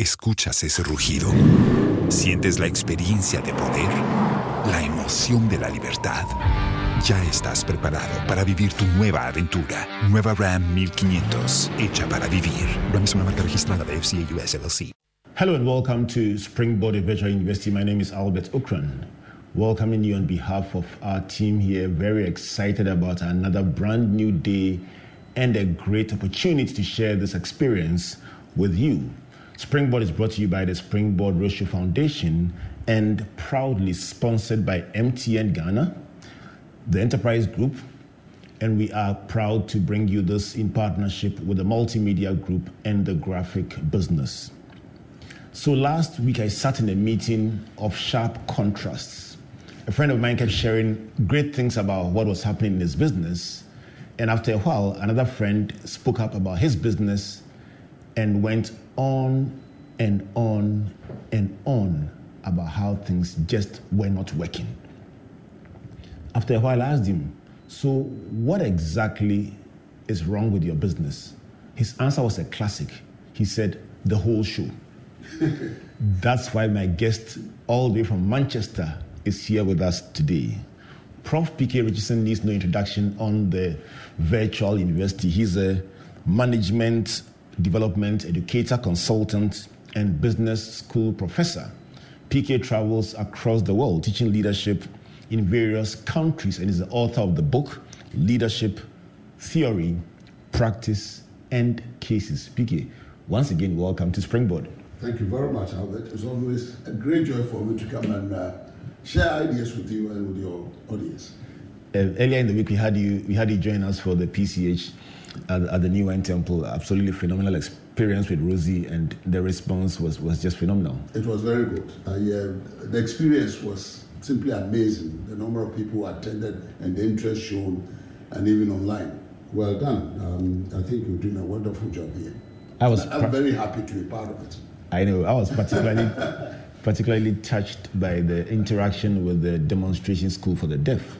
¿Escuchas ese rugido? ¿Sientes la experiencia de poder? ¿La emoción de la libertad? Ya estás preparado para vivir tu nueva aventura. Nueva Ram 1500, hecha para vivir. Ram es una marca registrada de FCA US LLC. Hello and welcome to Springboard Virtual University. My name is Albert Ukran. Welcoming you on behalf of our team here. Very excited about another brand new day and a great opportunity to share this experience with you. Springboard is brought to you by the Springboard Roadshow Foundation and proudly sponsored by MTN Ghana, the Enterprise Group, and we are proud to bring you this in partnership with the Multimedia Group and the Graphic Business. So last week I sat in a meeting of sharp contrasts. A friend of mine kept sharing great things about what was happening in his business, and after a while, another friend spoke up about his business and went on and on and on about how things just were not working. After a while, I asked him, So, what exactly is wrong with your business? His answer was a classic. He said, The whole show. That's why my guest, all the way from Manchester, is here with us today. Prof. PK Richardson needs no introduction on the virtual university. He's a management development educator, consultant, and business school professor. PK travels across the world teaching leadership in various countries and is the author of the book Leadership Theory, Practice, and Cases. PK, once again, welcome to Springboard. Thank you very much, Albert. It's always a great joy for me to come and uh, share ideas with you and with your audience. Uh, earlier in the week, we had you we had you join us for the PCH at, at the New Wine Temple. Absolutely phenomenal experience with Rosie, and the response was, was just phenomenal. It was very good. Uh, yeah, the experience was simply amazing. The number of people who attended and the interest shown, and even online. Well done. Um, I think you're doing a wonderful job here. I was I'm very happy to be part of it. I know. I was particularly particularly touched by the interaction with the demonstration school for the deaf,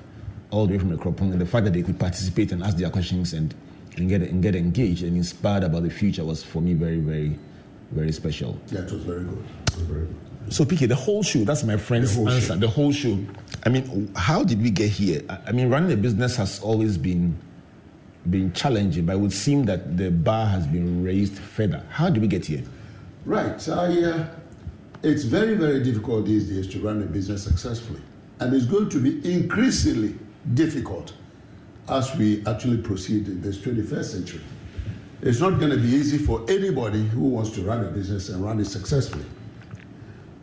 all the way from the Kropong, and the fact that they could participate and ask their questions and, and get and get engaged and inspired about the future was for me very, very, very special. Yeah, it was very good. It was very good. So, PK, the whole show, that's my friend's The whole answer. show. The whole show. I mean, how did we get here? I- I mean, running a business has always been been challenging, but it would seem that the bar has been raised further. How did we get here? Right. I, uh, it's very, very difficult these days to run a business successfully. And it's going to be increasingly difficult as we actually proceed in this 21st century. It's not going to be easy for anybody who wants to run a business and run it successfully.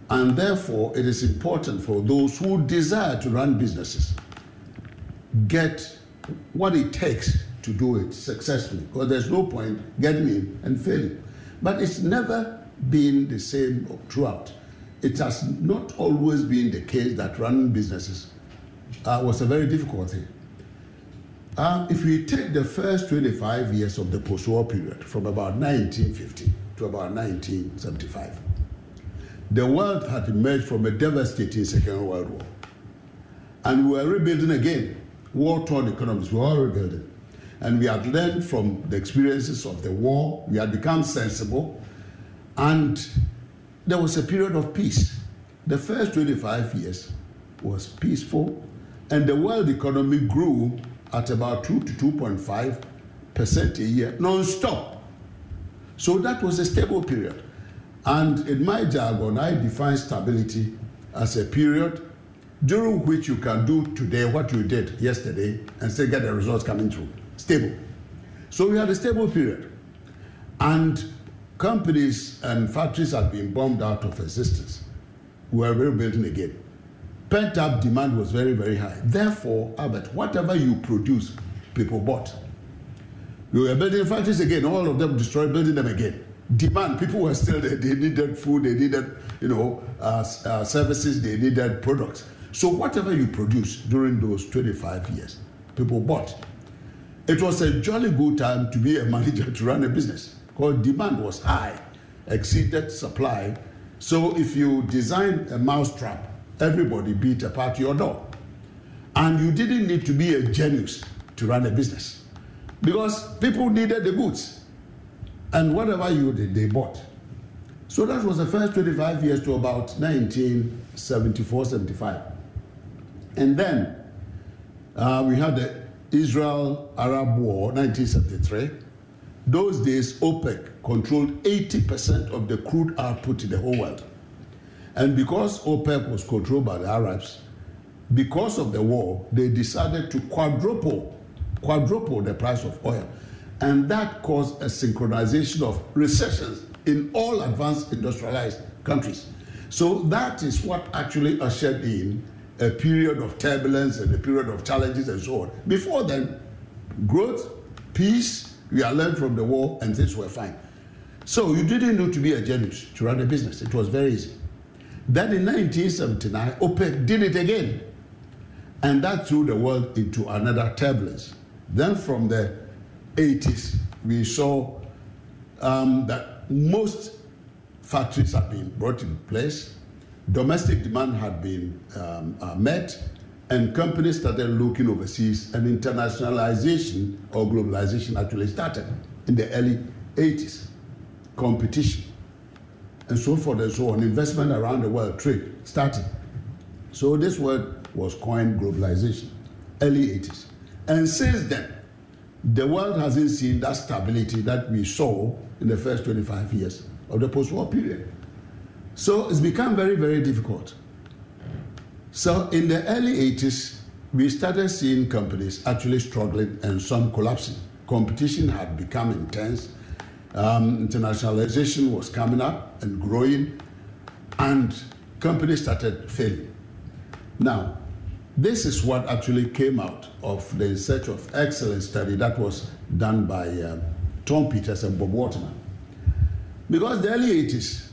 And therefore, it is important for those who desire to run businesses get what it takes to do it successfully because there's no point getting in and failing. But it's never been the same throughout. It has not always been the case that running businesses uh, was a very difficult thing. Um, if we take the first 25 years of the post war period, from about 1950 to about 1975, the world had emerged from a devastating Second World War. And we were rebuilding again. War torn economies, we were all rebuilding. And we had learned from the experiences of the war, we had become sensible, and there was a period of peace. The first 25 years was peaceful, and the world economy grew at about 2 to 2.5 percent a year, non-stop. So that was a stable period. And in my jargon, I define stability as a period during which you can do today what you did yesterday and still get the results coming through. Stable. So we had a stable period. And companies and factories had been bombed out of existence. We were rebuilding again. Pent up demand was very, very high. Therefore, Albert, whatever you produce, people bought. We were building factories again, all of them destroyed, building them again. Demand, people were still there. They needed food, they needed, you know, uh, uh, services, they needed products. So whatever you produce during those 25 years, people bought. It was a jolly good time to be a manager to run a business because demand was high, exceeded supply. So if you design a mousetrap, everybody beat apart your door. And you didn't need to be a genius to run a business because people needed the goods. And whatever you did, they bought. So that was the first 25 years to about 1974 75. And then uh, we had the Israel Arab War, 1973. Those days, OPEC controlled 80% of the crude output in the whole world. And because OPEC was controlled by the Arabs, because of the war, they decided to quadruple, quadruple the price of oil. And that caused a synchronization of recessions in all advanced industrialized countries. So that is what actually ushered in a period of turbulence and a period of challenges and so on. Before then, growth, peace, we are learned from the war and things were fine. So you didn't need to be a genius to run a business. It was very easy. Then in 1979, OPEC did it again. And that threw the world into another turbulence. Then from the 80s, we saw um, that most factories have been brought in place, domestic demand had been um, uh, met, and companies started looking overseas, and internationalization or globalization actually started in the early 80s. Competition and so forth and so on, investment around the world, trade started. So this word was coined globalization, early 80s. And since then, the world hasn't seen that stability that we saw in the first 25 years of the post war period. So it's become very, very difficult. So in the early 80s, we started seeing companies actually struggling and some collapsing. Competition had become intense. Um, internationalization was coming up and growing, and companies started failing. Now, this is what actually came out of the Search of Excellence study that was done by uh, Tom Peters and Bob Waterman. Because the early 80s,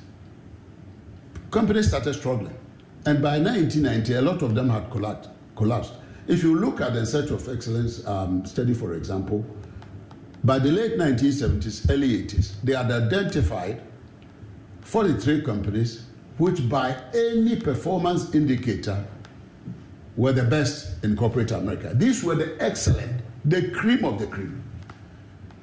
companies started struggling. And by 1990, a lot of them had collapsed. If you look at the Search of Excellence um, study, for example, by the late 1970s, early 80s, they had identified 43 companies which, by any performance indicator, were the best in corporate America. These were the excellent, the cream of the cream.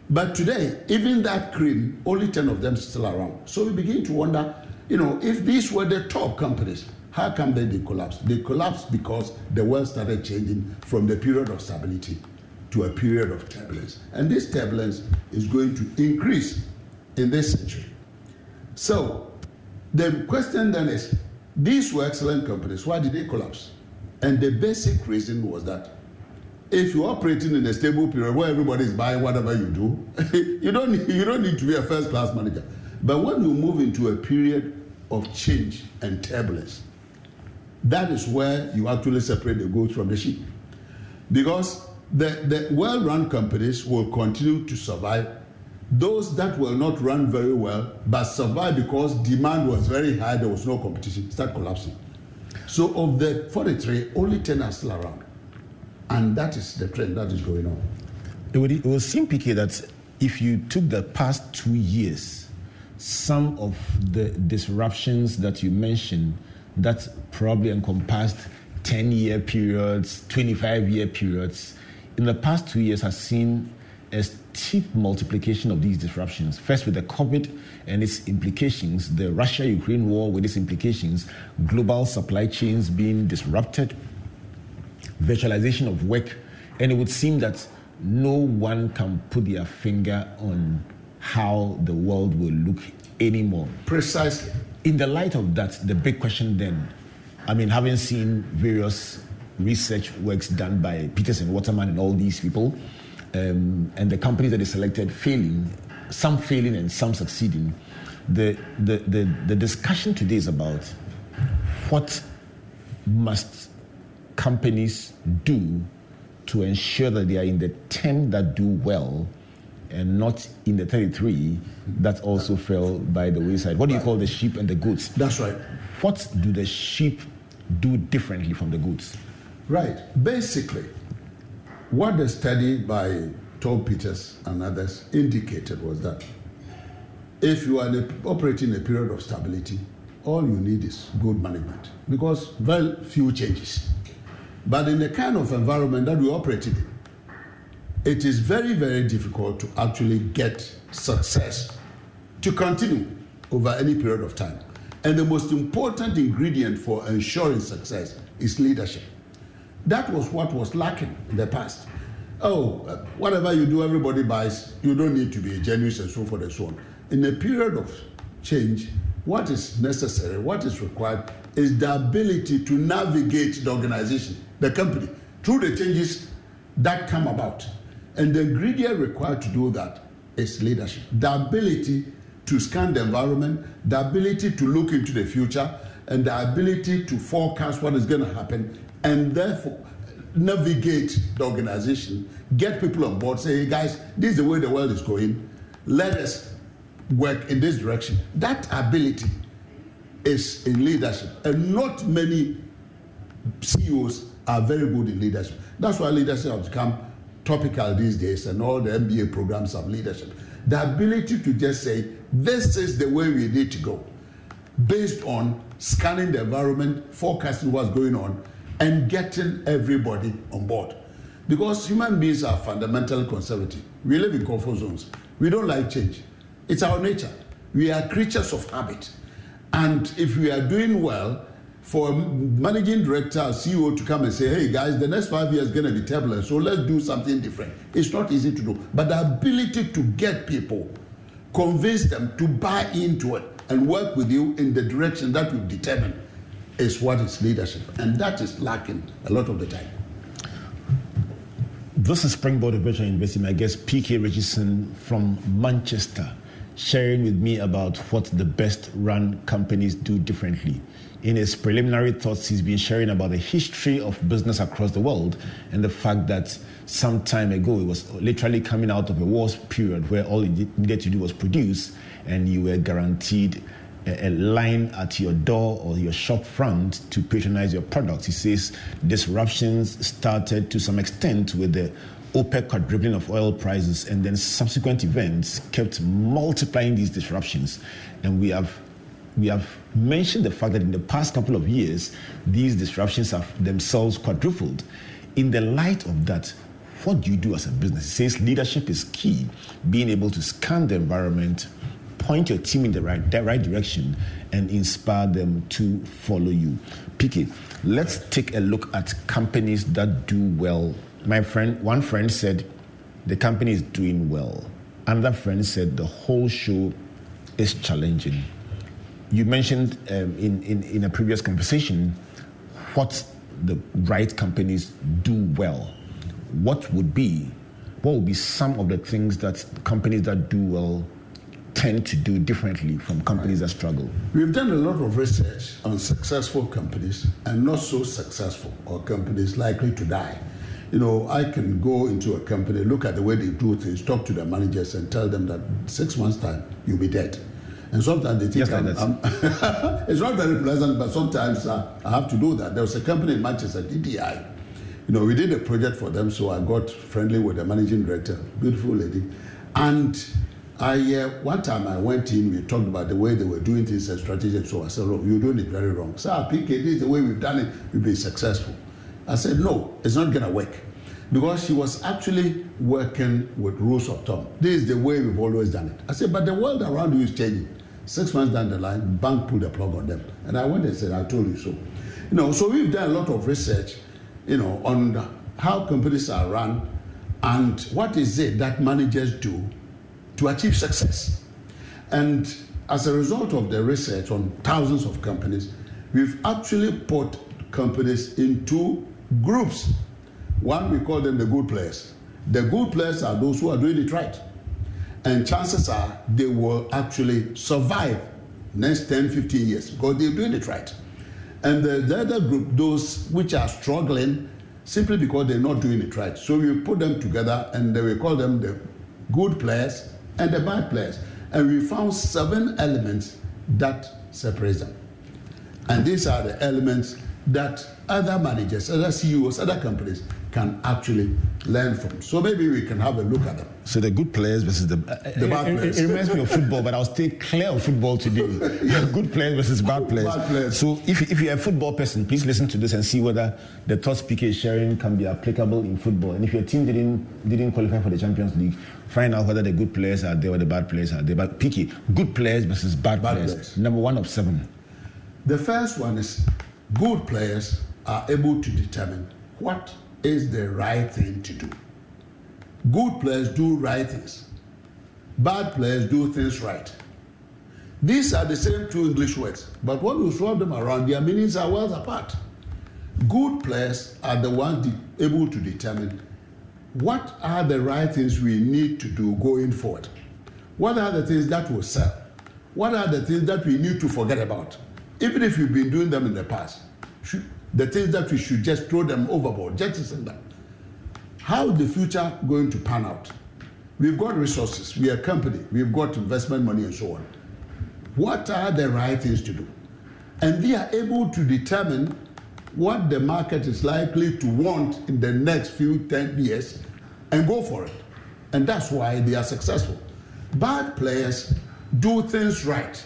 But today, even that cream, only 10 of them still around. So we begin to wonder, you know, if these were the top companies, how come they did collapse? They collapsed because the world started changing from the period of stability to a period of turbulence. And this turbulence is going to increase in this century. So the question then is, these were excellent companies. Why did they collapse? And the basic reason was that if you're operating in a stable period where everybody is buying whatever you do, you don't need, you don't need to be a first class manager. But when you move into a period of change and turbulence, that is where you actually separate the goats from the sheep. Because the, the well run companies will continue to survive. Those that will not run very well but survive because demand was very high, there was no competition, start collapsing. So of the 43, only 10 are still around. And that is the trend that is going on. It would, it would seem, PK, that if you took the past two years, some of the disruptions that you mentioned that probably encompassed 10 year periods, 25 year periods, in the past two years has seen a steep multiplication of these disruptions. First, with the COVID and its implications, the Russia Ukraine war with its implications, global supply chains being disrupted, virtualization of work, and it would seem that no one can put their finger on how the world will look anymore. Precisely. In the light of that, the big question then, I mean, having seen various research works done by Peters and Waterman and all these people, um, and the companies that they selected failing, some failing and some succeeding. The, the, the, the discussion today is about what must companies do to ensure that they are in the 10 that do well and not in the 33 that also fell by the wayside. What do you call the sheep and the goats? That's right. What do the sheep do differently from the goats? Right. Basically, what the study by Tom Peters and others indicated was that if you are operating a period of stability, all you need is good management because very few changes. But in the kind of environment that we operate in, it is very, very difficult to actually get success to continue. over any period of time. And the most important ingredient for ensuring success is leadership. That was what was lacking in the past. Oh, uh, whatever you do, everybody buys. You don't need to be a genius and so forth and so on. In a period of change, what is necessary, what is required, is the ability to navigate the organization, the company, through the changes that come about. And the ingredient required to do that is leadership. The ability to scan the environment, the ability to look into the future, and the ability to forecast what is going to happen, and therefore navigate the organization, get people on board, say, hey guys, this is the way the world is going. Let us work in this direction. That ability is in leadership, and not many CEOs are very good in leadership. That's why leadership has become topical these days, and all the MBA programs have leadership. The ability to just say, this is the way we need to go, based on scanning the environment, forecasting what's going on, and getting everybody on board. Because human beings are fundamentally conservative. We live in comfort zones. We don't like change. It's our nature. We are creatures of habit. And if we are doing well, for managing director or CEO to come and say, hey guys, the next five years is going to be turbulent, so let's do something different. It's not easy to do. But the ability to get people, convince them to buy into it and work with you in the direction that you determine is what is leadership. And that is lacking a lot of the time. This is Springboard Venture Investing. My guest, PK Richardson from Manchester, sharing with me about what the best run companies do differently in his preliminary thoughts, he's been sharing about the history of business across the world and the fact that some time ago it was literally coming out of a wars period where all you needed to do was produce and you were guaranteed a, line at your door or your shop front to patronize your products. He says disruptions started to some extent with the OPEC quadrupling of oil prices, and then subsequent events kept multiplying these disruptions. And we have we have mentioned the fact that in the past couple of years, these disruptions have themselves quadrupled. In the light of that, what do you do as a business? It says leadership is key, being able to scan the environment, point your team in the right, the right direction, and inspire them to follow you. PK, let's take a look at companies that do well. My friend, one friend said the company is doing well. Another friend said the whole show is challenging you mentioned um, in, in, in a previous conversation what the right companies do well. What would be, what would be some of the things that companies that do well tend to do differently from companies that struggle? We've done a lot of research on successful companies and not so successful or companies likely to die. You know, I can go into a company, look at the way they do things, talk to the managers, and tell them that six months' time you'll be dead. And sometimes they think I'm, I'm it's not very pleasant, but sometimes uh, I have to do that. There was a company in Manchester, DDI. You know, we did a project for them, so I got friendly with the managing director, beautiful lady. And I uh, one time I went in, we talked about the way they were doing things and strategic. So I said, "Look, you're doing it very wrong." Sir, PK, this is the way we've done it. We've been successful. I said, "No, it's not to work." Because she was actually working with rules of thumb. This is the way we've always done it. I said, but the world around you is changing. Six months down the line, bank pulled the plug on them. And I went and said, I told you so. You know, so we've done a lot of research, you know, on how companies are run and what is it that managers do to achieve success. And as a result of the research on thousands of companies, we've actually put companies into groups. One, we call them the good players. The good players are those who are doing it right and chances are they will actually survive next 10 15 years because they're doing it right and the, the other group those which are struggling simply because they're not doing it right so we put them together and we call them the good players and the bad players and we found seven elements that separate them. And these are the elements that other managers other ceos other companies can actually learn from. So maybe we can have a look at them. So the good players versus the, uh, The bad it, players. It, it reminds me of football, but I'll stay clear of football today. good players versus bad players. Bad players. So if, if you're a football person, please listen to this and see whether the thoughts PK is sharing can be applicable in football. And if your team didn't didn't qualify for the Champions League, find out whether the good players are there or the bad players are there. But PK, good players versus bad, Bad players. players. Number one of seven. The first one is good players are able to determine what is the right thing to do. Good players do right things. Bad players do things right. These are the same two English words, but when you swap them around, their meanings are worlds apart. Good players are the ones able to determine what are the right things we need to do going forward. What are the things that will sell? What are the things that we need to forget about? Even if we've been doing them in the past, the things that we should just throw them overboard, jettison them. How the future going to pan out? We've got resources, we are a company, we've got investment money and so on. What are the right things to do? And they are able to determine what the market is likely to want in the next few 10 years and go for it. And that's why they are successful. Bad players do things right.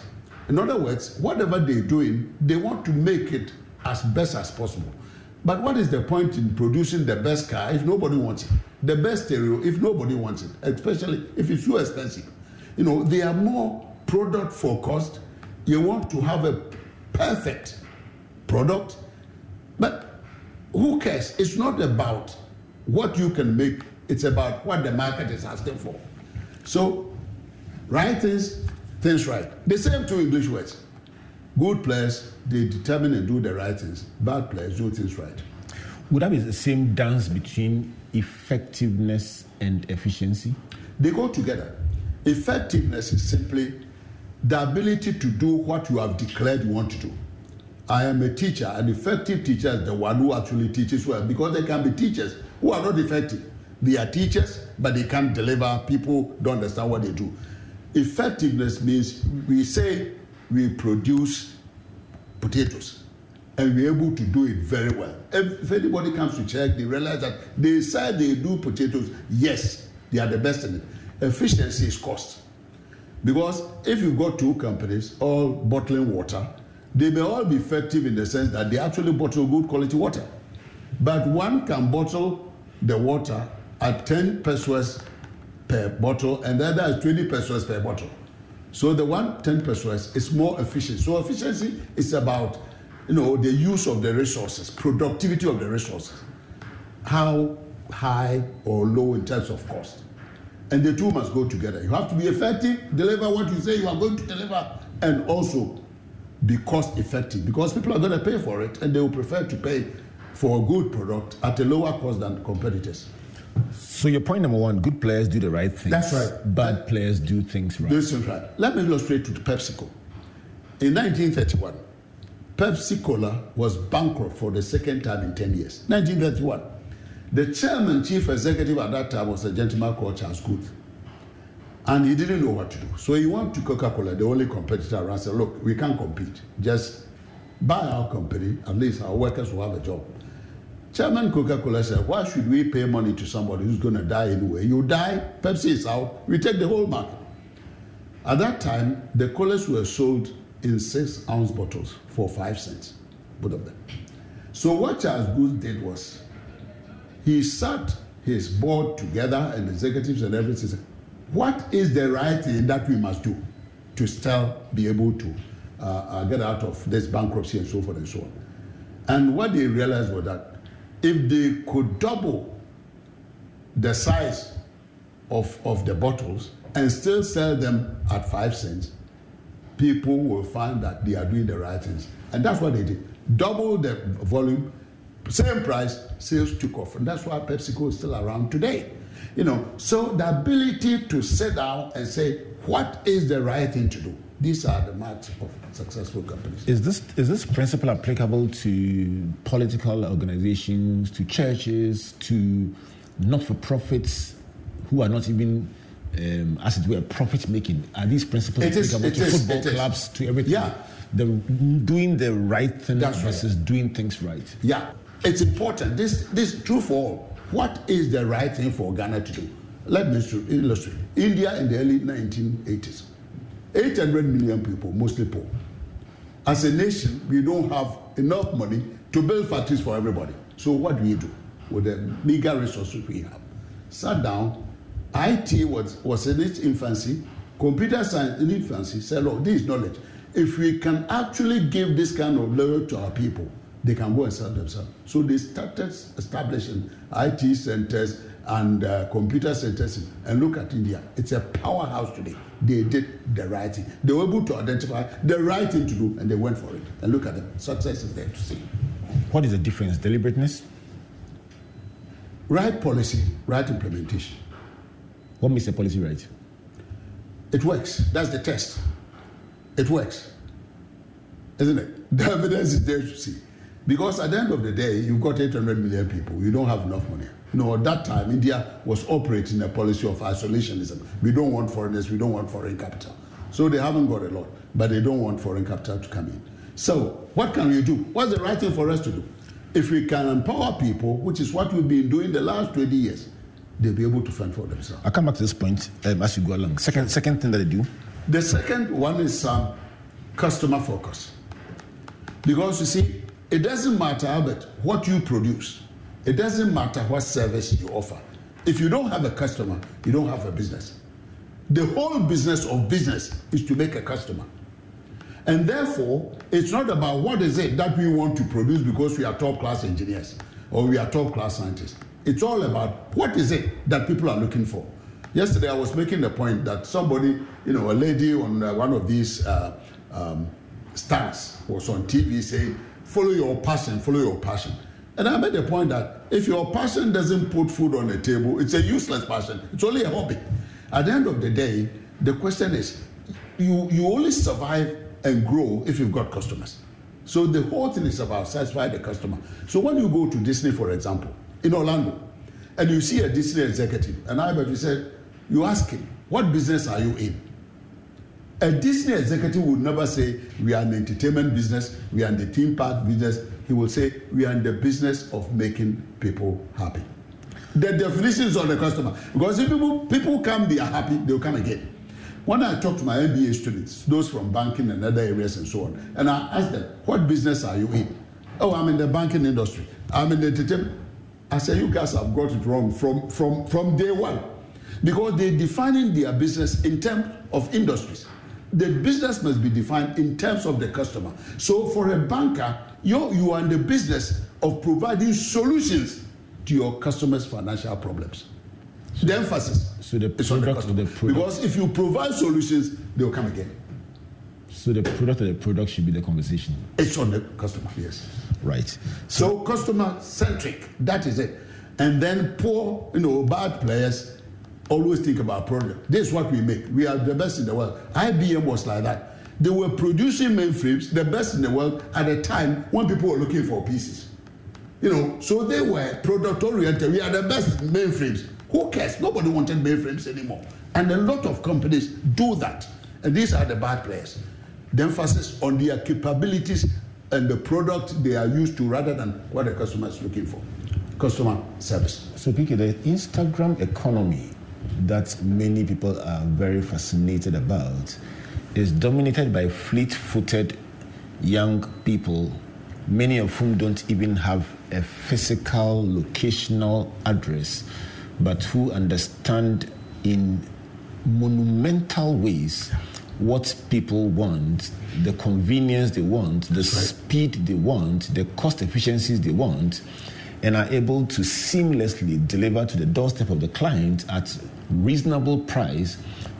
In other words, whatever they're doing, they want to make it as best as possible. But what is the point in producing the best car if nobody wants it? The best stereo if nobody wants it, especially if it's too expensive. You know, they are more product focused. You want to have a perfect product, but who cares? It's not about what you can make, it's about what the market is asking for. So, right things, things right. The same two English words. Good players, they determine and do the right things. Bad players do things right. Would that be the same dance between effectiveness and efficiency? They go together. Effectiveness is simply the ability to do what you have declared you want to do. I am a teacher. An effective teacher is the one who actually teaches well because there can be teachers who are not effective. They are teachers, but they can't deliver. People don't understand what they do. Effectiveness means we say we produce potatoes and we're able to do it very well. If, anybody comes to check, they realize that they said they do potatoes, yes, they are the best in it. Efficiency is cost. Because if you've got two companies all bottling water, they may all be effective in the sense that they actually bottle good quality water. But one can bottle the water at 10 pesos per bottle, and the other is 20 pesos per bottle. So the one ten percent is more efficient. So efficiency is about you know the use of the resources, productivity of the resources. How high or low in terms of cost. And the two must go together. You have to be effective, deliver what you say you are going to deliver, and also be cost effective because people are going to pay for it and they will prefer to pay for a good product at a lower cost than competitors. So your point number one: good players do the right things. That's right. Bad players do things right. This is right. Let me illustrate with PepsiCo. In 1931, Pepsi Cola was bankrupt for the second time in 10 years. 1931. The chairman, chief executive at that time was a gentleman called Charles Guth. And he didn't know what to do. So he went to Coca Cola, the only competitor, and said, Look, we can't compete. Just buy our company, at least our workers will have a job. Chairman Coca Cola said, Why should we pay money to somebody who's going to die anyway? You die, Pepsi is out, we take the whole market. At that time, the colas were sold in six ounce bottles for five cents, both of them. So what Charles Guth did was he sat his board together and executives and everything. said, What is the right thing that we must do to still be able to uh, uh, get out of this bankruptcy and so forth and so on? And what they realized was that if they could double the size of, of the bottles and still sell them at five cents, people will find that they are doing the right things. And that's what they did. Double the volume, same price, sales took off. And that's why PepsiCo is still around today. You know, so the ability to sit down and say, what is the right thing to do? These are the marks of successful companies. Is this is this principle applicable to political organizations, to churches, to not-for-profits who are not even, um, as it were, profit making? Are these principles It is- applicable it to is- football it is. clubs, to everything? Yeah. The doing the right thing That's right. versus doing things right. Yeah, it's important. This this is true for all. what is the right thing for Ghana to do? Let me illustrate. India in the early 1980s, 800 million people, mostly poor. As a nation, we don't have enough money to build factories for everybody. So what do we do with the meager resources we have? Sat down, IT was, was in its infancy, computer science in infancy, said, look, this is knowledge. If we can actually give this kind of learning to our people, they can go and sell themselves. So they started establishing IT centers and uh, computer centers. And look at India, it's a powerhouse today. They did the right thing. They were able to identify the right thing to do, and they went for it. And look at them. Success is there to see. What is the difference? Deliberateness? Right policy, right implementation. What makes the policy right? It works. That's the test. It works. Isn't it? The evidence is there to see. Because at the end of the day, you've got 800 million people. You don't have enough money. You know, at that time, India was operating a policy of isolationism. We don't want foreigners, we don't want foreign capital. So they haven't got a lot, but they don't want foreign capital to come in. So, what can we do? What's the right thing for us to do? If we can empower people, which is what we've been doing the last 20 years, they'll be able to fend for themselves. I'll come back to this point um, as we go along. Second, second thing that they do? The second one is um, customer focus. Because you see, it doesn't matter, Albert, what you produce. It doesn't matter what service you offer. If you don't have a customer, you don't have a business. The whole business of business is to make a customer. And therefore, it's not about what is it that we want to produce because we are top class engineers or we are top class scientists. It's all about what is it that people are looking for. Yesterday, I was making the point that somebody, you know, a lady on uh, one of these uh, um, stars was on TV saying, follow your passion, follow your passion. And I made the point that if your passion doesn't put food on the table, it's a useless passion. It's only a hobby. At the end of the day, the question is you, you only survive and grow if you've got customers. So the whole thing is about satisfy the customer. So when you go to Disney, for example, in Orlando, and you see a Disney executive, and I bet you said, you ask him, what business are you in? A Disney executive would never say, we are in the entertainment business, we are in the theme park business, he will say we are in the business of making people happy. The definition is on the customer because if people people come, they are happy, they'll come again. When I talk to my MBA students, those from banking and other areas and so on, and I ask them, "What business are you in?" Oh, I'm in the banking industry. I'm in the entertainment. I say, you guys have got it wrong from from from day one, because they're defining their business in terms of industries. The business must be defined in terms of the customer. So for a banker, you you are in the business of providing solutions to your customers' financial problems. So the emphasis so the is on the customer. The product, because if you provide solutions, they will come again. So the product of the product should be the conversation. It's on the customer, yes. Right. So, so customer centric. That is it. And then poor, you know, bad players always think about product. This is what we make. We are the best in the world. IBM was like that. They were producing mainframes, the best in the world, at a time when people were looking for pieces. You know, so they were product oriented. We are the best mainframes. Who cares? Nobody wanted mainframes anymore. And a lot of companies do that. And these are the bad players. The emphasis on their capabilities and the product they are used to rather than what the customer is looking for. Customer service. So, Kiki, the Instagram economy that many people are very fascinated about is dominated by fleet footed young people, many of whom don't even have a physical locational address, but who understand in monumental ways what people want, the convenience they want, the right. speed they want, the cost efficiencies they want, and are able to seamlessly deliver to the doorstep of the client at reasonable price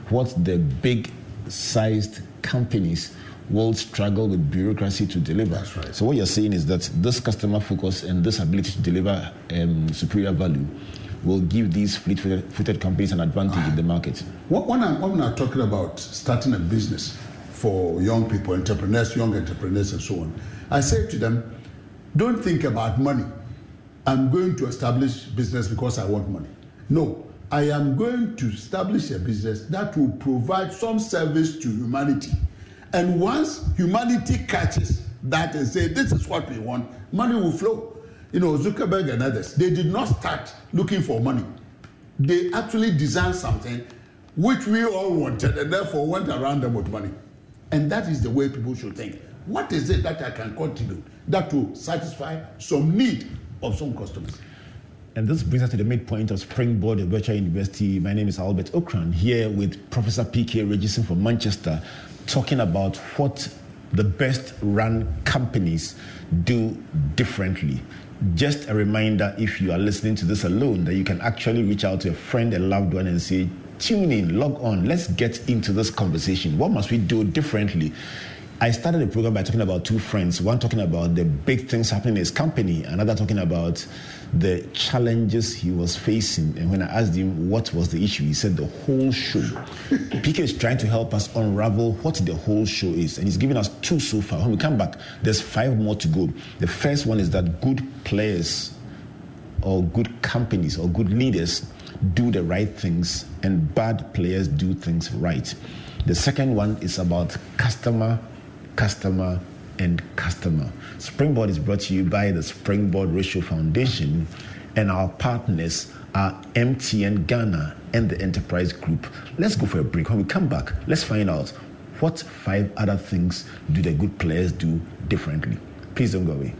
what the big sized companies will struggle with bureaucracy to deliver. Right. So what you're saying is that this customer focus and this ability to deliver um, superior value will give these fleet-footed companies an advantage in the market. When I'm, when I'm talking about starting a business for young people, entrepreneurs, young entrepreneurs, and so on, I say to them, don't think about money. I'm going to establish business because I want money. No, I am going to establish a business that will provide some service to humanity. And once humanity catches that and say, this is what we want, money will flow. you know, Zuckerberg and others, they did not start looking for money. They actually designed something which we all wanted and therefore went around them with money. And that is the way people should think. What is it that I can contribute that will satisfy some need of some customers? And this brings us to the midpoint of Springboard Virtual University. My name is Albert Ocran, here with Professor P.K. Richardson from Manchester, talking about what the best run companies do differently. Just a reminder if you are listening to this alone, that you can actually reach out to a friend, a loved one, and say, Tune in, log on, let's get into this conversation. What must we do differently? I started the program by talking about two friends, one talking about the big things happening in his company, another talking about the challenges he was facing. And when I asked him what was the issue, he said the whole show. PK is trying to help us unravel what the whole show is. And he's giving us two so far. When we come back, there's five more to go. The first one is that good players or good companies or good leaders do the right things and bad players do things right. The second one is about customer, customer, and customer. Springboard is brought to you by the Springboard Roadshow Foundation, and our partners are MTN Ghana and the Enterprise Group. Let's go for a break. When we come back, let's find out what five other things do the good players do differently. Please don't go away.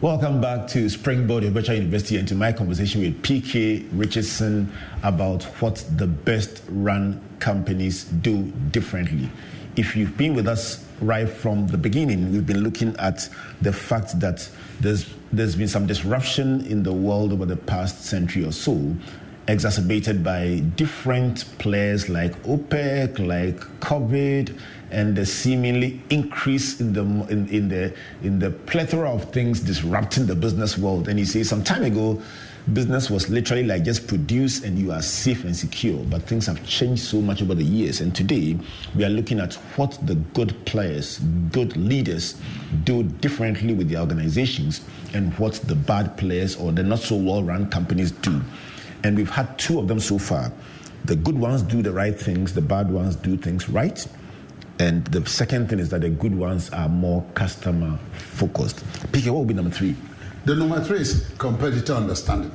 Welcome back to Springboard Virtual University and to my conversation with PK Richardson about what the best run companies do differently. If you've been with us right from the beginning, we've been looking at the fact that there's there's been some disruption in the world over the past century or so, exacerbated by different players like OPEC, like COVID, and the seemingly increase in the in, in the in the plethora of things disrupting the business world. And you see, some time ago, business was literally like just produce and you are safe and secure. But things have changed so much over the years. And today, we are looking at what the good players, good leaders do differently with their organizations and what the bad players or the not so well run companies do. And we've had two of them so far. The good ones do the right things, the bad ones do things right. And the second thing is that the good ones are more customer focused. PK, what would be number three? The number three is competitor understanding.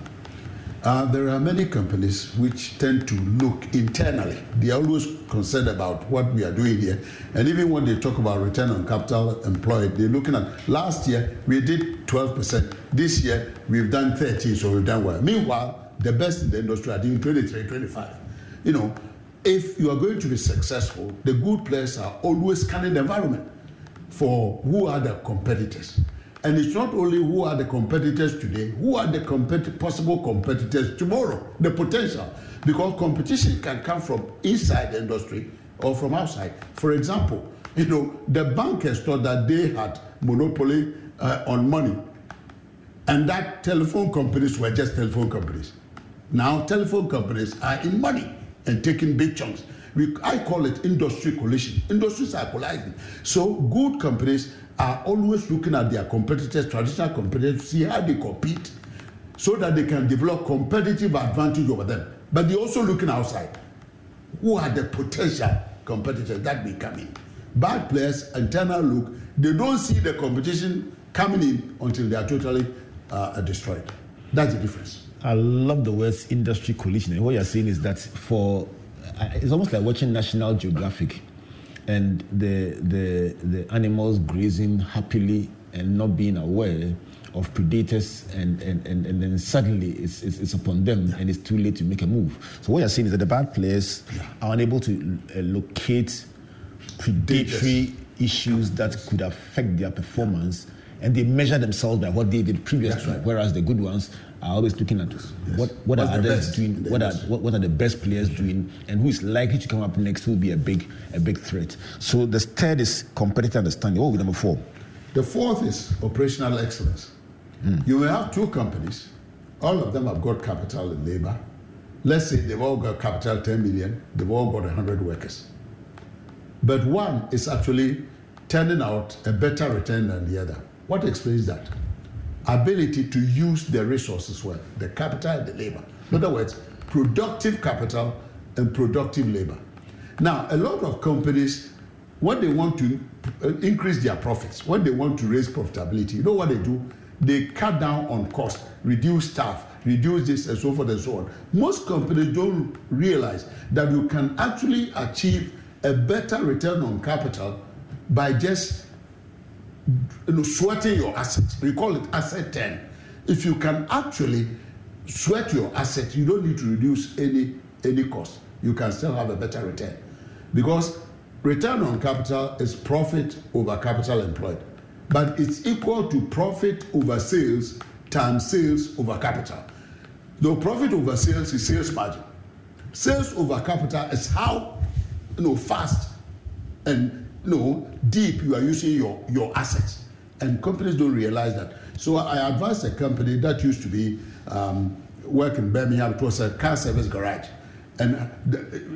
Uh, there are many companies which tend to look internally. They are always concerned about what we are doing here. And even when they talk about return on capital employed, they're looking at last year we did 12%. This year we've done 13, so we've done well. Meanwhile, the best in the industry are doing 23, 25. You know, if you are going to be successful, the good players are always scanning the environment for who are the competitors. And it's not only who are the competitors today, who are the compet- possible competitors tomorrow, the potential. Because competition can come from inside the industry or from outside. For example, you know, the bankers thought that they had monopoly uh, on money, and that telephone companies were just telephone companies. Now, telephone companies are in money and taking big chunks. We, I call it industry collision. Industries are colliding. So, good companies are always looking at their competitors, traditional competitors, to see how they compete so that they can develop competitive advantage over them. But they're also looking outside. Who are the potential competitors that may come in? Bad players, internal look, they don't see the competition coming in until they are totally uh, destroyed. That's the difference. I love the words industry collision. And what you're saying is that for it's almost like watching National Geographic and the, the, the animals grazing happily and not being aware of predators and, and, and, and then suddenly it's, it's, it's, upon them and it's too late to make a move. So what you're saying is that the bad players are unable to uh, locate predatory issues that could affect their performance and they measure themselves by what they did previously, right. whereas the good ones are always looking at yes. what, what are others doing, what are, what, what, are the best players doing, and who is likely to come up next who will be a big, a big threat. So the third is competitive understanding. What be number four? The fourth is operational excellence. Mm. You may have two companies, all of them have got capital and labor. Let's say they've all got capital 10 million, they've all got 100 workers. But one is actually turning out a better return than the other. What explains that? ability to use the resources well, the capital and the labor. In other words, productive capital and productive labor. Now, a lot of companies, when they want to uh, increase their profits, when they want to raise profitability, you know what they do? they cut down on cost, reduce staff, reduce this and so forth and so on. Most companies don't realize that you can actually achieve a better return on capital by just you know, sweating your assets. We call it asset turn. If you can actually sweat your assets, you don't need to reduce any any cost. You can still have a better return because return on capital is profit over capital employed, but it's equal to profit over sales times sales over capital. The profit over sales is sales margin. Sales over capital is how you know fast and know deep you are using your your assets, and companies don't realize that. So I advised a company that used to be um, in Birmingham. It was a car service garage, and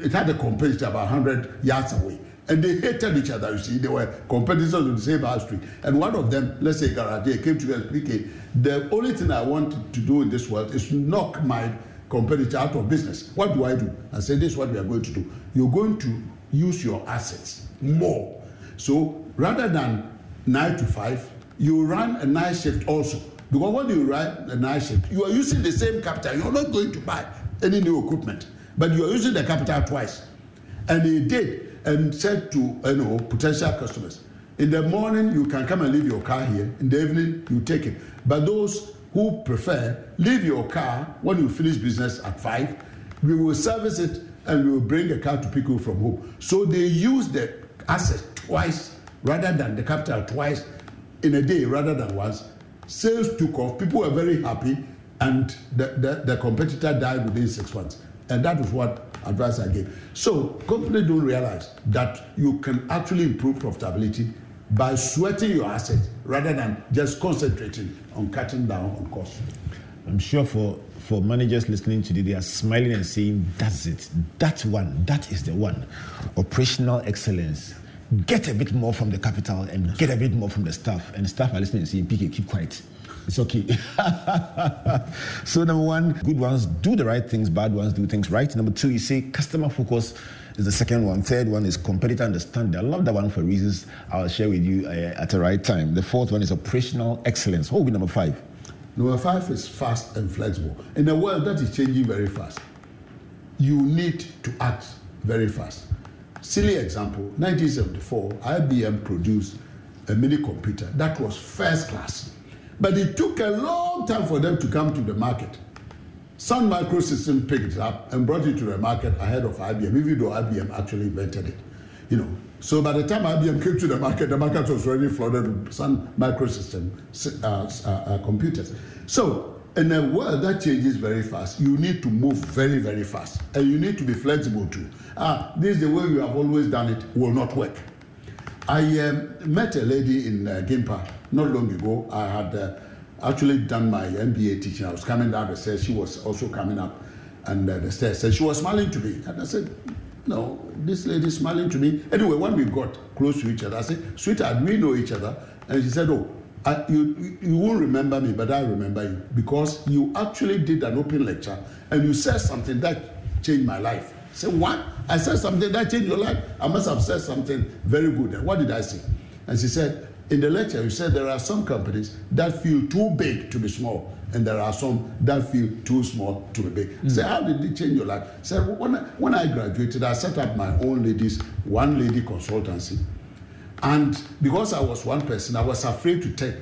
it had a competitor about 100 yards away. And they hated each other, you see. They were competitors on the same house street. And one of them, let's say garage, they came together speaking, the only thing I want to do in this world is knock my competitor out of business. What do I do? I said, this is what we are going to do. You're going to use your assets more. So rather than nine to five, you run a night shift also. Because when you run a night shift, you are using the same capital. You're not going to buy any new equipment, but you are using the capital twice. And he did and said to you know potential customers, in the morning you can come and leave your car here. In the evening you take it. But those who prefer, leave your car when you finish business at five. We will service it and we will bring a car to pick you from home. So they use the asset twice rather than the capital twice in a day rather than once. Sales took off. People were very happy, and the, the, the competitor died within six months. And that is what advice I gave. So companies don't realize that you can actually improve profitability by sweating your assets rather than just concentrating on cutting down on costs. I'm sure for for managers listening today, they are smiling and saying, "That's it. That one. That is the one. Operational excellence. Get a bit more from the capital and get a bit more from the staff." And staff are listening and saying, "PK, keep quiet." It's okay. so number one, good ones do the right things, bad ones do things right. Number two, you say customer focus is the second one. Third one is competitor understanding. I love that one for reasons I'll share with you uh, at the right time. The fourth one is operational excellence. What will be number five? Number five is fast and flexible. In a world that is changing very fast, you need to act very fast. Silly example 1974, IBM produced a mini computer that was first class but it took a long time for them to come to the market. Sun Microsystem picked it up and brought it to the market ahead of IBM, even though IBM actually invented it. You know, so by the time IBM came to the market, the market was already flooded with Sun Microsystem uh, uh, uh, computers. So in a world that changes very fast, you need to move very, very fast, and you need to be flexible too. Ah, this is the way you have always done it will not work. I um, met a lady in uh, Gimpa not long ago. I had uh, actually done my MBA teaching. I was coming down the stairs. She was also coming up and uh, the stairs. And she was smiling to me. And I said, no, this lady smiling to me. Anyway, when we got close to each other, I said, sweetheart, we know each other. And she said, oh, I, you, you won't remember me, but I remember you because you actually did an open lecture and you said something that changed my life. Said, what? I said something that changed your life? I must have said something very good. And what did I say? And she said, in the lecture, you said there are some companies that feel too big to be small, and there are some that feel too small to be big. Mm. So how did it change your life? So when I, when I graduated, I set up my own ladies, one lady consultancy, and because I was one person, I was afraid to take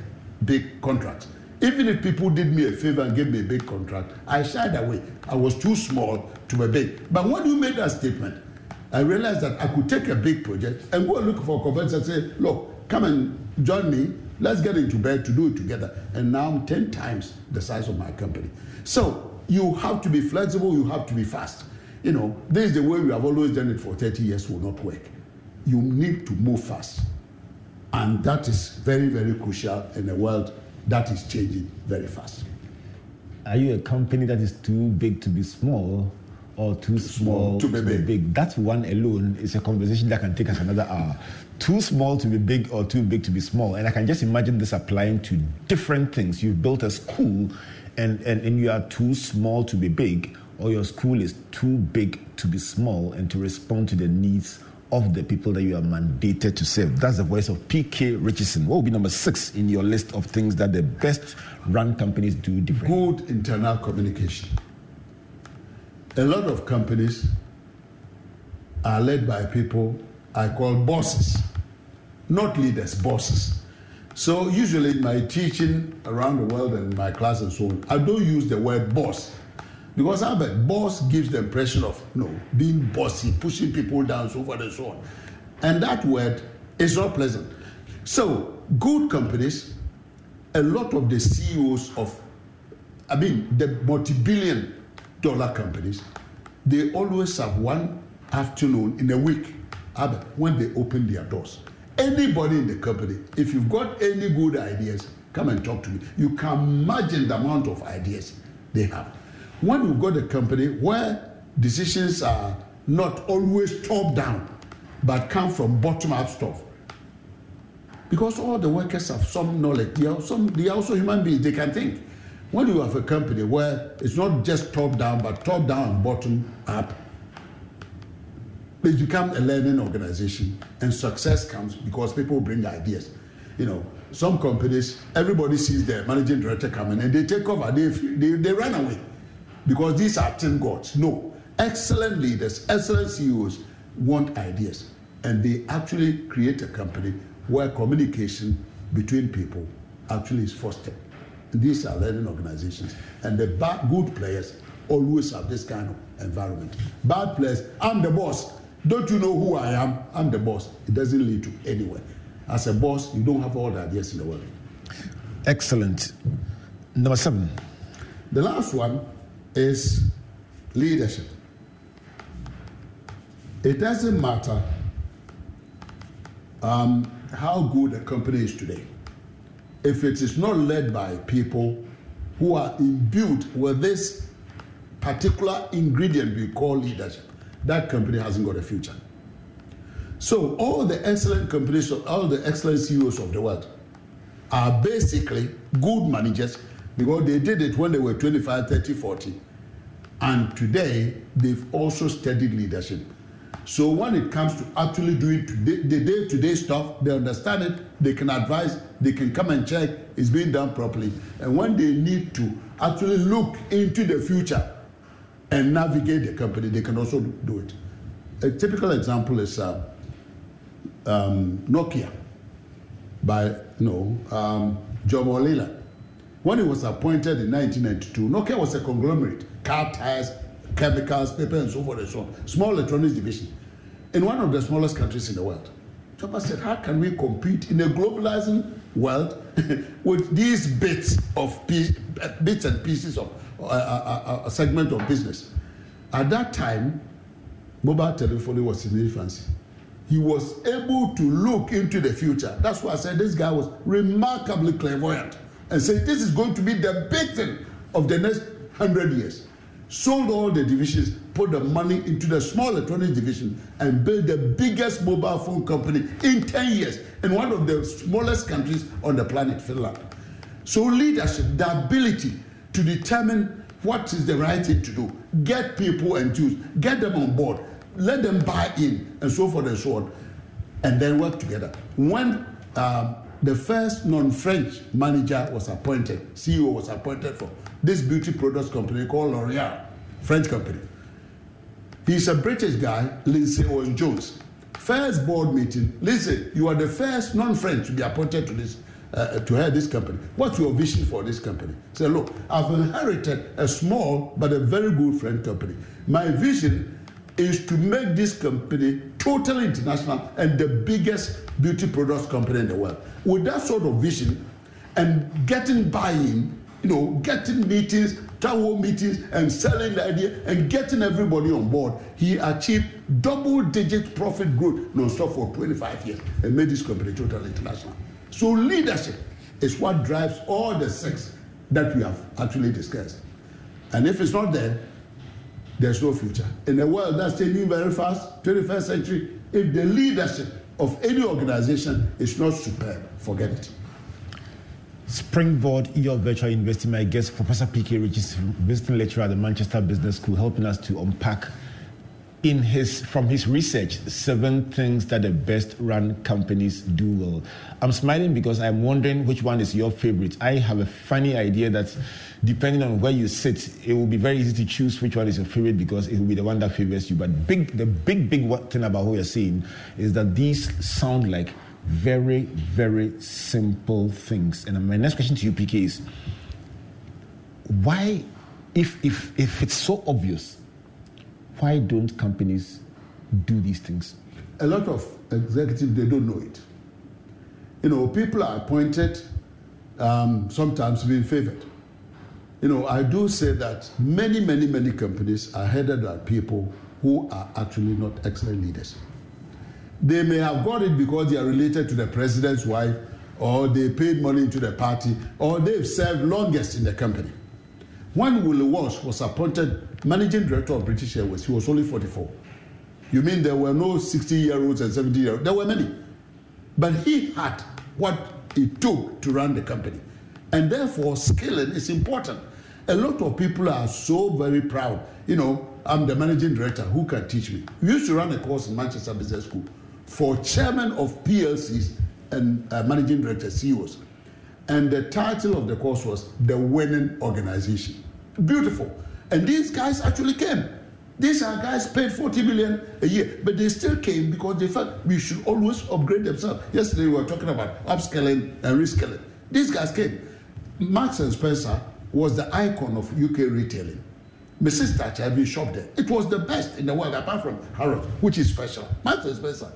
big contracts. Even if people did me a favor and gave me a big contract, I shied away. I was too small to be big. But when you made that statement, I realized that I could take a big project and go look for competitors and say, look, come and join me. Let's get into bed to do it together. And now I'm 10 times the size of my company. So you have to be flexible, you have to be fast. You know, this is the way we have always done it for 30 years, will not work. You need to move fast. And that is very, very crucial in a world that is changing very fast. Are you a company that is too big to be small or too, too small, small, to, be, big. big? That one alone is a conversation that can take us another hour too small to be big or too big to be small. And I can just imagine this applying to different things. You've built a school and, and, and you are too small to be big, or your school is too big to be small and to respond to the needs of the people that you are mandated to serve. That's the voice of PK Richardson. What will be number six in your list of things that the best run companies do differently? Good internal communication. A lot of companies are led by people I call bosses, not leaders, bosses. So usually in my teaching around the world and my class and so on, I don't use the word boss because I'm boss gives the impression of you know being bossy, pushing people down, so forth and so on. And that word is not pleasant. So good companies, a lot of the CEOs of, I mean, the multi-billion dollar companies, they always have one afternoon in a week when they open their doors. Anybody in the company, if you've got any good ideas, come and talk to me. You can imagine the amount of ideas they have. When you've got a company where decisions are not always top down, but come from bottom up stuff, because all the workers have some knowledge, they are, some, they are also human beings, they can think. When you have a company where it's not just top down, but top down and bottom up, they become a learning organization, and success comes because people bring ideas. You know, some companies, everybody sees the managing director coming and they take over, they, they, they run away because these are team gods. No, excellent leaders, excellent CEOs want ideas, and they actually create a company where communication between people actually is fostered. These are learning organizations, and the bad, good players always have this kind of environment. Bad players, I'm the boss. Don't you know who I am? I'm the boss. It doesn't lead to anywhere. As a boss, you don't have all the ideas in the world. Excellent. Number seven. The last one is leadership. It doesn't matter um, how good a company is today. If it is not led by people who are imbued with this particular ingredient we call leadership, that company hasn't got a future. So all the excellent companies, all the excellent CEOs of the world are basically good managers because they did it when they were 25, 30, 40. And today, they've also studied leadership. So when it comes to actually doing the day to day stuff, they understand it, they can advise, they can come and check it's being done properly. And when they need to actually look into the future and navigate the company, they can also do it. A typical example is uh, um, Nokia by you know, um. When he was appointed in 1992, Nokia was a conglomerate, car tires, chemicals, paper, and so forth and so on. Small electronics division in one of the smallest countries in the world. Jorma said, how can we compete in a globalizing world with these bits of piece, bits and pieces of a, a, a, segment of business? At that time, mobile telephony was in infancy. He was able to look into the future. That's why I said this guy was remarkably clairvoyant and said this is going to be the big thing of the next hundred years. Sold all the divisions, put the money into the small electronics division, and built the biggest mobile phone company in 10 years in one of the smallest countries on the planet, Finland. So, leadership, the ability to determine what is the right thing to do, get people enthused, get them on board, let them buy in, and so forth and so on, and then work together. When um, the first non-French manager was appointed, CEO was appointed for this beauty products company called L'Oreal, French company. He's a British guy, Lindsay Owen Jones. First board meeting, listen, you are the first non-French to be appointed to this uh, to head this company. What's your vision for this company? Say, look, I've inherited a small but a very good French company. My vision is to make this company totally international and the biggest beauty products company in the world. With that sort of vision and getting buy-in, you know, getting meetings, town meetings, and selling the idea and getting everybody on board, he achieved double-digit profit growth non-stop for 25 years and made this company totally international. So leadership is what drives all the six that we have actually discussed. And if it's not there, there's no future. In a world that's changing very fast, 21st century, if the leadership of any organization is not superb, forget it. Springboard your virtual university. My guest, Professor P.K. Richardson, visiting lecturer at the Manchester Business School, helping us to unpack in his from his research seven things that the best run companies do well. I'm smiling because i'm wondering which one is your favorite. I have a funny idea that depending on where you sit it will be very easy to choose which one is your favorite because it will be the one that favors you. But big the big big thing about what you're saying is that these sound like very very simple things. And my next question to you pk is why if if if it's so obvious why don't companies do these things? A lot of executives, they don't know it. You know, people are appointed um, sometimes being favored. You know, I do say that many, many, many companies are headed by people who are actually not excellent leaders. They may have got it because they are related to the president's wife, or they paid money to the party, or they've served longest in the company. When Willie Walsh was appointed managing director of British Airways, he was only 44. You mean there were no 60 year olds and 70 year olds? There were many. But he had what it took to run the company. And therefore, skilling is important. A lot of people are so very proud. You know, I'm the managing director. Who can teach me? We used to run a course in Manchester Business School for chairman of PLCs and uh, managing director CEOs. And the title of the course was The Winning Organization. Beautiful. And these guys actually came. These are guys paid 40 million a year, but they still came because they felt we should always upgrade themselves. Yesterday we were talking about upskilling and reskilling. These guys came. Marks and Spencer was the icon of UK retailing. Mrs. Thatcher been shopped there. It was the best in the world, apart from Harrods, which is special. Marks and Spencer.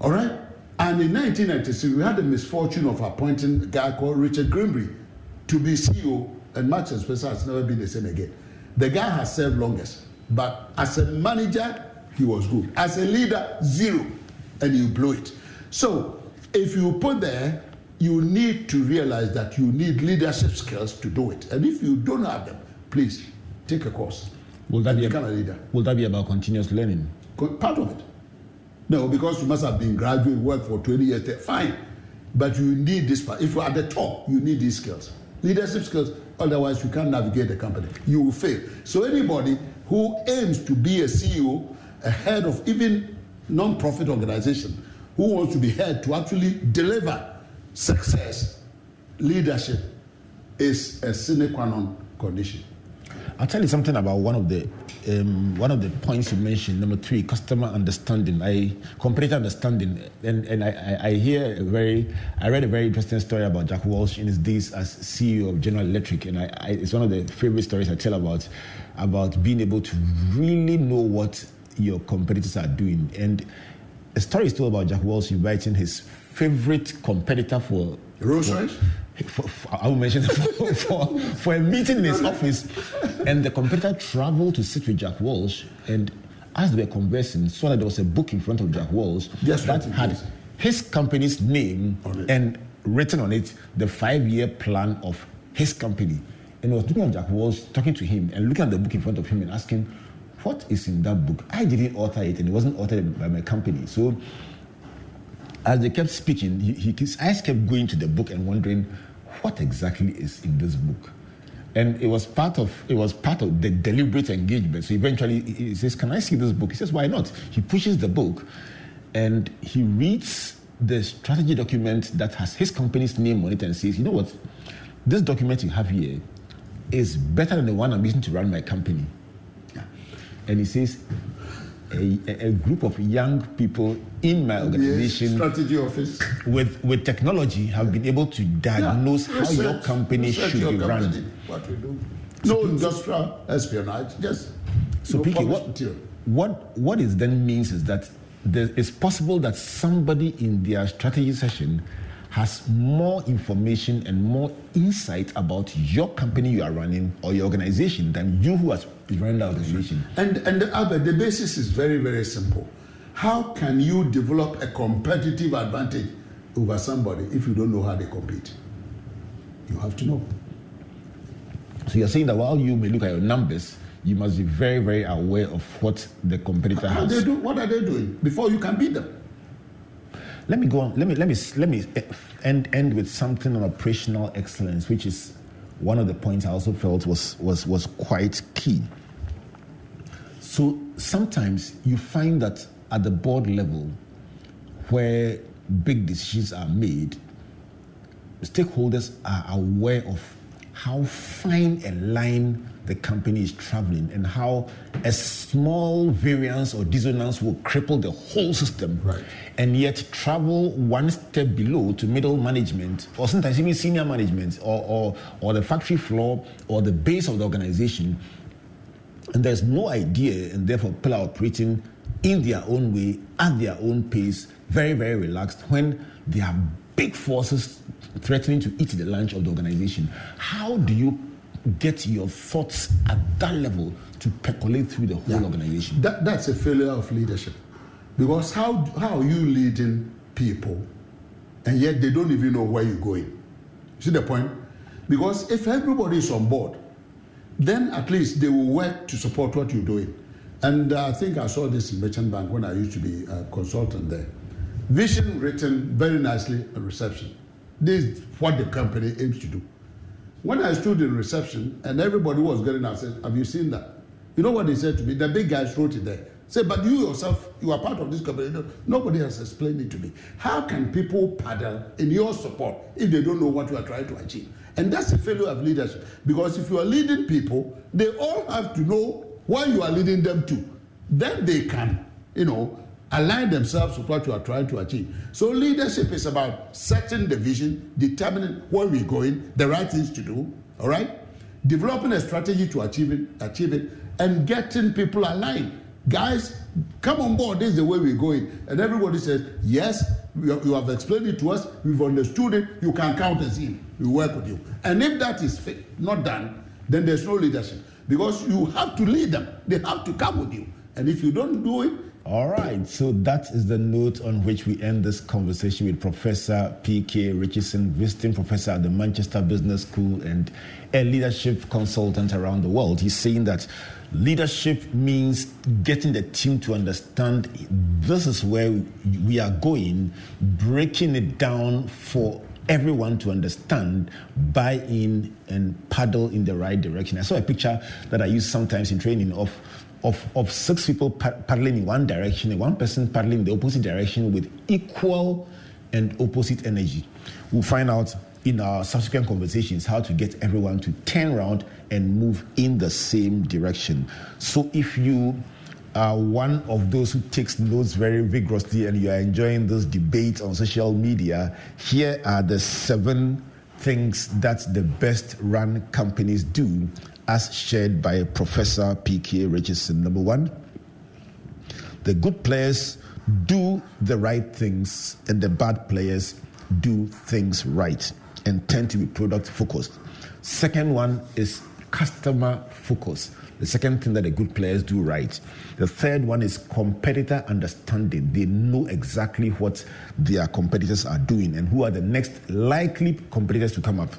All right? And in 1996, we had the misfortune of appointing a guy called Richard Greenbury to be CEO, and Marks and Spencer has never been the same again. The guy has served longest, but as a manager, he was good. As a leader, zero, and you blew it. So, if you put there, you need to realize that you need leadership skills to do it. And if you don't have them, please take a course. Will that, be, become a, a leader. will that be about continuous learning? Part of it. No, because you must have been graduate work for 20 years. Fine. But you need this part. If you're at the top, you need these skills. Leadership skills, Otherwise, you can't navigate the company. You will fail. So anybody who aims to be a CEO, a head of even non-profit organization, who wants to be head to actually deliver success, leadership is a sine qua non condition. I'll tell you something about one of the um, one of the points you mentioned. Number three, customer understanding. I competitor understanding, and and I, I, hear a very I read a very interesting story about Jack Welch in his days as CEO of General Electric, and I, I, it's one of the favorite stories I tell about about being able to really know what your competitors are doing. And a story is told about Jack Welch inviting his favorite competitor for Rolls Royce. I will mention for, for, for, a meeting in his office, and the competitor traveled to sit with Jack Welch. and as they were conversing, saw that there was a book in front of Jack Welch yes, that had his company's name and written on it the five-year plan of his company. And I was looking at Jack Welch, talking to him, and looking at the book in front of him, and asking, "What is in that book?" I didn't author it, and it wasn't authored by my company, so as they kept speaking, he, his eyes kept going to the book and wondering what exactly is in this book. And it was part of it was part of the deliberate engagement. So eventually he says, Can I see this book? He says, Why not? He pushes the book and he reads the strategy document that has his company's name on it and says, You know what? This document you have here is better than the one I'm using to run my company. And he says, a, a, group of young people in my organization yes, strategy office with with technology have been able to diagnose yeah, research, how your company should your be company, run. What we do. No industrial espionage, just so no what, what what it then means is that there, it's possible that somebody in their strategy session has more information and more insight about your company you are running or your organization than you who has the organization. And and the, Albert, the basis is very very simple. How can you develop a competitive advantage over somebody if you don't know how they compete? You have to know. So you're saying that while you may look at your numbers, you must be very, very aware of what the competitor how has. They do, what are they doing before you can beat them? Let me go on. Let me let me let me end end with something on operational excellence, which is one of the points I also felt was was was quite key. So sometimes you find that at the board level, where big decisions are made, stakeholders are aware of how fine a line the company is traveling and how a small variance or dissonance will cripple the whole system. Right. and yet travel one step below to middle management or sometimes even senior management or, or, or the factory floor or the base of the organization. And there's no idea and therefore people are operating in their own way at their own pace very very relaxed when they are big forces threatening to eat the lunch of the organization. How do you get your thoughts at that level to percolate through the whole yeah. organization. That, that's a failure of leadership. Because how, how are you leading people and yet they don't even know where you're going? See the point? Because if everybody is on board, then at least they will work to support what you're doing. And uh, I think I saw this in Merchant Bank when I used to be a consultant there. Vision written very nicely at reception. This is what the company aims to do. When I stood in reception and everybody was getting out, I said, Have you seen that? You know what they said to me? The big guys wrote it there. Say, but you yourself, you are part of this company. No, nobody has explained it to me. How can people paddle in your support if they don't know what you are trying to achieve? And that's a failure of leadership. Because if you are leading people, they all have to know where you are leading them to. Then they can, you know, align themselves with what you are trying to achieve. So leadership is about setting the vision, determining where we're going, the right things to do, all right? Developing a strategy to achieve it, achieve it, and getting people aligned. Guys, come on board, this is the way we're going. And everybody says, yes, you have explained it to us, we've understood it, you can count us in, we work with you. And if that is not done, then there's no leadership. Because you have to lead them, they have to come with you. And if you don't do it, all right, so that is the note on which we end this conversation with Professor P.K. Richardson, visiting professor at the Manchester Business School and a leadership consultant around the world. He's saying that leadership means getting the team to understand this is where we are going, breaking it down for everyone to understand, buy in, and paddle in the right direction. I saw a picture that I use sometimes in training of of, of six people paddling in one direction and one person paddling in the opposite direction with equal and opposite energy. We'll find out in our subsequent conversations how to get everyone to turn around and move in the same direction. So if you are one of those who takes notes very vigorously and you are enjoying this debate on social media, here are the seven things that the best run companies do as shared by Professor P.K. Richardson. Number one, the good players do the right things, and the bad players do things right and tend to be product focused. Second one is customer focus. The second thing that the good players do right. The third one is competitor understanding. They know exactly what their competitors are doing and who are the next likely competitors to come up.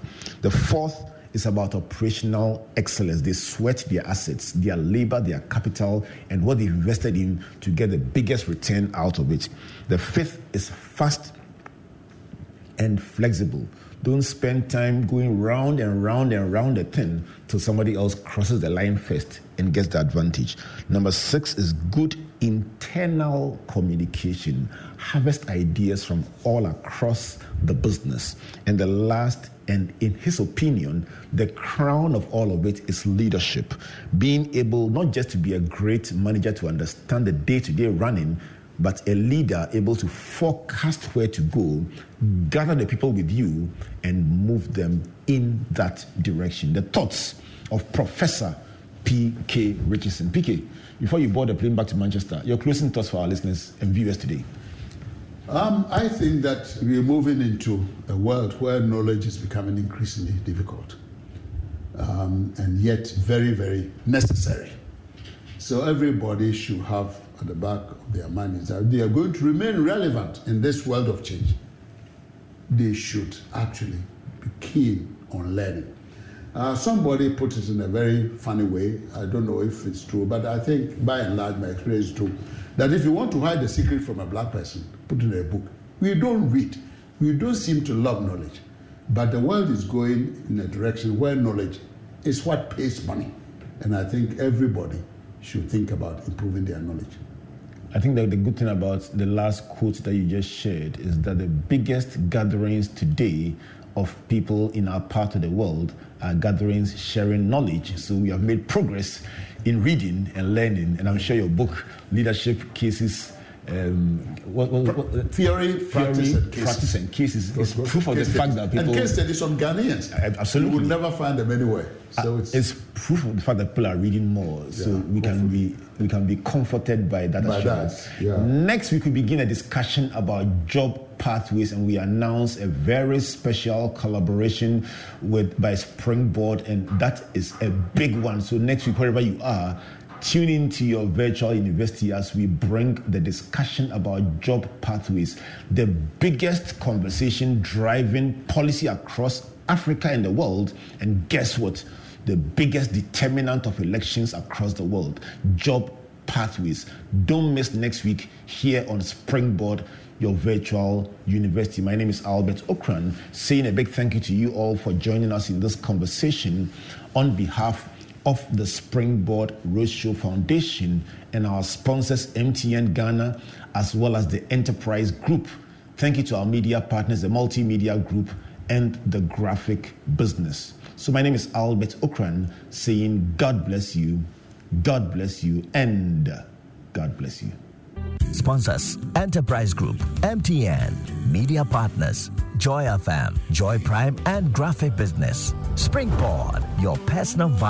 The fourth is about operational excellence. They sweat their assets, their labor, their capital, and what they've invested in to get the biggest return out of it. The fifth is fast and flexible. Don't spend time going round and round and round the thing till somebody else crosses the line first and gets the advantage. Number six is good internal communication. Harvest ideas from all across the business. And the last, and in his opinion, the crown of all of it is leadership. Being able not just to be a great manager to understand the day to day running, but a leader able to forecast where to go, gather the people with you, and move them in that direction. The thoughts of Professor P.K. Richardson. P.K., before you board the plane back to Manchester, your closing thoughts for our listeners and viewers today. Um, I think that we're moving into a world where knowledge is becoming increasingly difficult um, and yet very, very necessary. So everybody should have at the back of their mind is that they are going to remain relevant in this world of change. They should actually be keen on learning. Uh, somebody put it in a very funny way. I don't know if it's true, but I think by and large my experience is true. That if you want to hide the secret from a black person, put in a book. We don't read. We don't seem to love knowledge. But the world is going in a direction where knowledge is what pays money. And I think everybody should think about improving their knowledge. I think that the good thing about the last quote that you just shared is that the biggest gatherings today of people in our part of the world are gatherings sharing knowledge. So we have made progress in reading and learning. And I'm sure your book, Leadership Cases, um, what, what, what, theory, practice, and cases. practice and cases is proof of the fact that people and case studies from Ghanaians. Absolutely, you will never find them anywhere. So uh, it's, it's, proof of the fact that people are reading more. So yeah, we can be we can be comforted by that. By that yeah. Next week we begin a discussion about job pathways, and we announce a very special collaboration with by Springboard, and that is a big one. So next week, wherever you are Tune into your virtual university as we bring the discussion about job pathways, the biggest conversation driving policy across Africa and the world. And guess what? The biggest determinant of elections across the world job pathways. Don't miss next week here on Springboard your virtual university. My name is Albert Ocran, saying a big thank you to you all for joining us in this conversation on behalf of the Springboard Roadshow Foundation and our sponsors, MTN Ghana, as well as the Enterprise Group. Thank you to our media partners, the Multimedia Group and the Graphic Business. So, my name is Albert Ocran, saying, God bless you, God bless you, and God bless you. Sponsors Enterprise Group, MTN, Media Partners, Joy FM, Joy Prime, and Graphic Business. Springboard, your personal vibe.